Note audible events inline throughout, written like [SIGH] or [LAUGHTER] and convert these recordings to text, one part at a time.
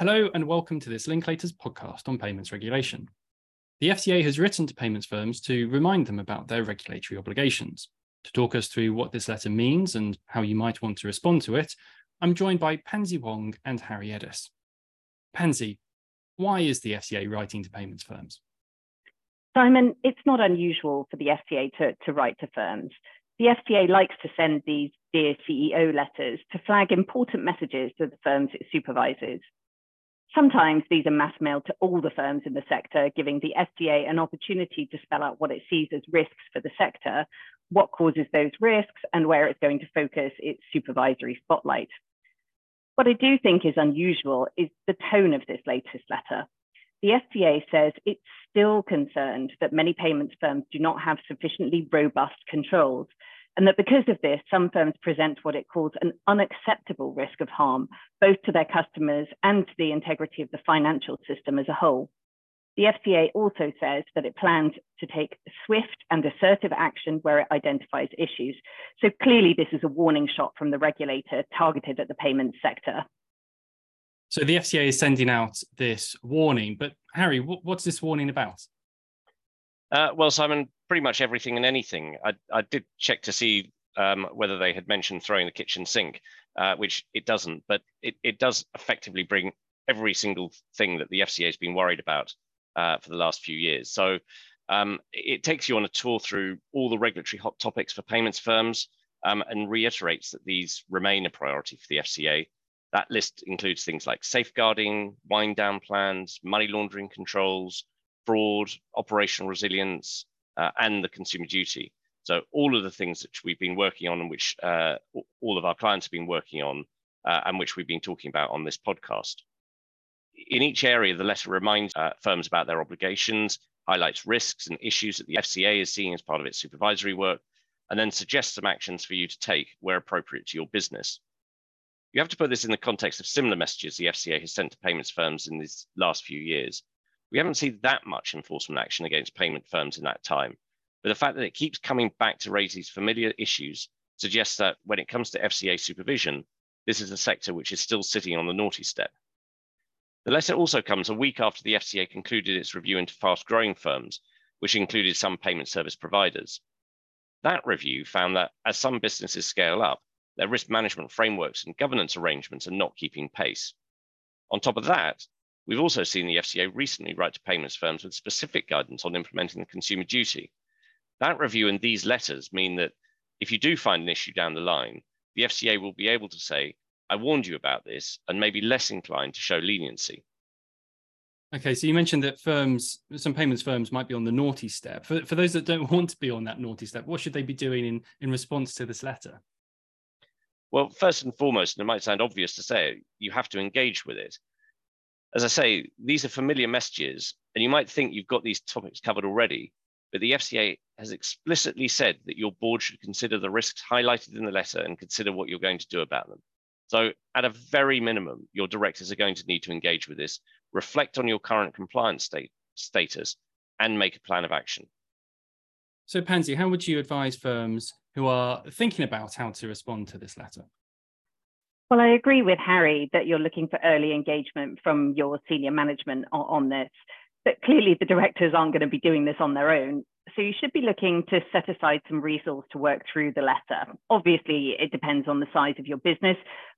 Hello and welcome to this Linklaters podcast on payments regulation. The FCA has written to payments firms to remind them about their regulatory obligations. To talk us through what this letter means and how you might want to respond to it, I'm joined by Pansy Wong and Harry Eddis. Pansy, why is the FCA writing to payments firms? Simon, it's not unusual for the FCA to, to write to firms. The FCA likes to send these Dear CEO letters to flag important messages to the firms it supervises. Sometimes these are mass mailed to all the firms in the sector, giving the FCA an opportunity to spell out what it sees as risks for the sector, what causes those risks, and where it's going to focus its supervisory spotlight. What I do think is unusual is the tone of this latest letter. The FCA says it's still concerned that many payments firms do not have sufficiently robust controls and that because of this, some firms present what it calls an unacceptable risk of harm, both to their customers and to the integrity of the financial system as a whole. The FCA also says that it plans to take swift and assertive action where it identifies issues. So clearly, this is a warning shot from the regulator targeted at the payments sector. So the FCA is sending out this warning, but Harry, what's this warning about? Uh, well, Simon, pretty much everything and anything. I, I did check to see um, whether they had mentioned throwing the kitchen sink, uh, which it doesn't, but it, it does effectively bring every single thing that the FCA has been worried about uh, for the last few years. So um, it takes you on a tour through all the regulatory hot topics for payments firms um, and reiterates that these remain a priority for the FCA. That list includes things like safeguarding, wind down plans, money laundering controls, fraud, operational resilience, uh, and the consumer duty. So all of the things that we've been working on and which uh, all of our clients have been working on uh, and which we've been talking about on this podcast. In each area, the letter reminds uh, firms about their obligations, highlights risks and issues that the FCA is seeing as part of its supervisory work, and then suggests some actions for you to take where appropriate to your business. You have to put this in the context of similar messages the FCA has sent to payments firms in these last few years, we haven't seen that much enforcement action against payment firms in that time. But the fact that it keeps coming back to raise these familiar issues suggests that when it comes to FCA supervision, this is a sector which is still sitting on the naughty step. The letter also comes a week after the FCA concluded its review into fast growing firms, which included some payment service providers. That review found that as some businesses scale up, their risk management frameworks and governance arrangements are not keeping pace. On top of that, We've also seen the FCA recently write to payments firms with specific guidance on implementing the consumer duty. That review and these letters mean that if you do find an issue down the line, the FCA will be able to say, I warned you about this, and may be less inclined to show leniency. Okay, so you mentioned that firms, some payments firms might be on the naughty step. For, for those that don't want to be on that naughty step, what should they be doing in, in response to this letter? Well, first and foremost, and it might sound obvious to say, you have to engage with it as I say, these are familiar messages, and you might think you've got these topics covered already, but the FCA has explicitly said that your board should consider the risks highlighted in the letter and consider what you're going to do about them. So, at a very minimum, your directors are going to need to engage with this, reflect on your current compliance state, status, and make a plan of action. So, Pansy, how would you advise firms who are thinking about how to respond to this letter? Well, I agree with Harry that you're looking for early engagement from your senior management on, this, but clearly the directors aren't going to be doing this on their own. So you should be looking to set aside some resource to work through the letter. Obviously, it depends on the size of your business,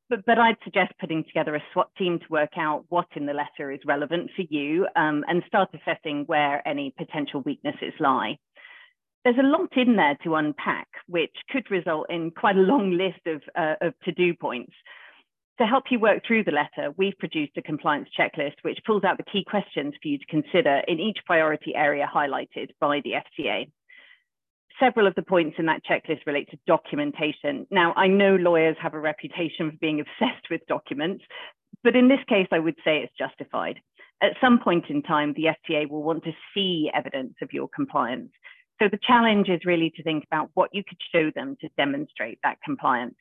but, but I'd suggest putting together a SWAT team to work out what in the letter is relevant for you um, and start assessing where any potential weaknesses lie there's a lot in there to unpack, which could result in quite a long list of, uh, of to-do points. To help you work through the letter, we've produced a compliance checklist which pulls out the key questions for you to consider in each priority area highlighted by the FCA. Several of the points in that checklist relate to documentation. Now, I know lawyers have a reputation for being [LAUGHS] obsessed with documents, but in this case, I would say it's justified. At some point in time, the FCA will want to see evidence of your compliance. So the challenge is really to think about what you could show them to demonstrate that compliance.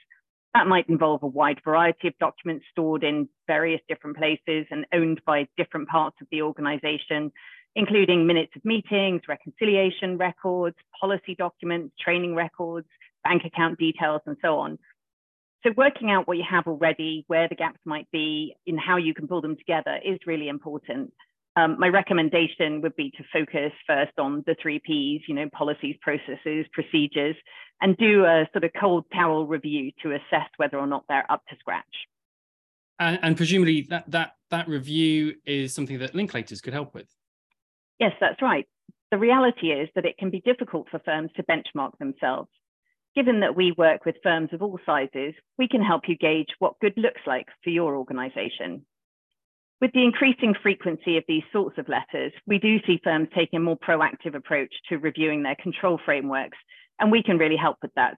That might involve a wide variety of documents stored in various different places and owned by different parts of the organization, including minutes of meetings, reconciliation records, policy documents, training records, bank account details, and so on. So working out what you have already, where the gaps might be, and how you can pull them together is really important. Um, my recommendation would be to focus first on the three Ps, you know, policies, processes, procedures, and do a sort of cold towel review to assess whether or not they're up to scratch. And, and presumably that, that, that review is something that Linklaters could help with. Yes, that's right. The reality is that it can be difficult for firms to benchmark themselves. Given that we work with firms of all sizes, we can help you gauge what good looks like for your organization. With the increasing frequency of these sorts of letters, we do see firms taking a more proactive approach to reviewing their control frameworks, and we can really help with that.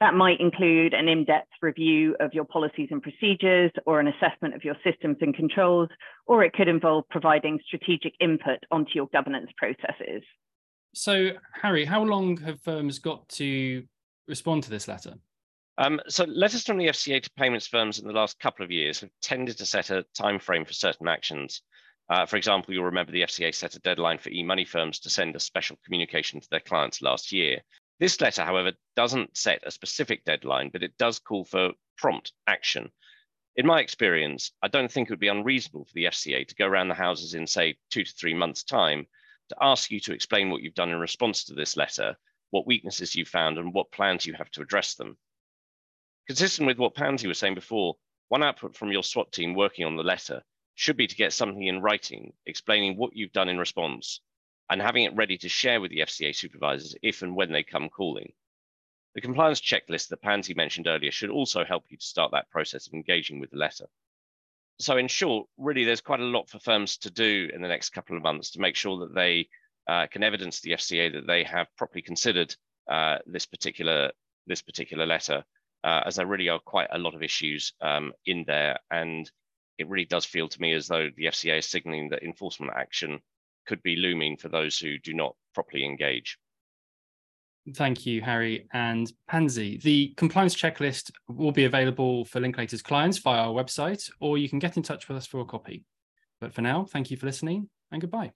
That might include an in-depth review of your policies and procedures or an assessment of your systems and controls, or it could involve providing strategic input onto your governance processes. So, Harry, how long have firms got to respond to this letter? Um, so letters from the FCA to payments firms in the last couple of years have tended to set a time frame for certain actions. Uh, for example, you'll remember the FCA set a deadline for e-money firms to send a special communication to their clients last year. This letter, however, doesn't set a specific deadline, but it does call for prompt action. In my experience, I don't think it would be unreasonable for the FCA to go around the houses in, say, two to three months' time to ask you to explain what you've done in response to this letter, what weaknesses you found, and what plans you have to address them. Consistent with what Pansy was saying before, one output from your SWAT team working on the letter should be to get something in writing explaining what you've done in response and having it ready to share with the FCA supervisors if and when they come calling. The compliance checklist that Pansy mentioned earlier should also help you to start that process of engaging with the letter. So in short, really, there's quite a lot for firms to do in the next couple of months to make sure that they uh, can evidence the FCA that they have properly considered uh, this particular this particular letter uh, as there really are quite a lot of issues um, in there. And it really does feel to me as though the FCA is signaling that enforcement action could be looming for those who do not properly engage. Thank you, Harry and Pansy. The compliance checklist will be available for Linklaters clients via our website, or you can get in touch with us for a copy. But for now, thank you for listening and goodbye.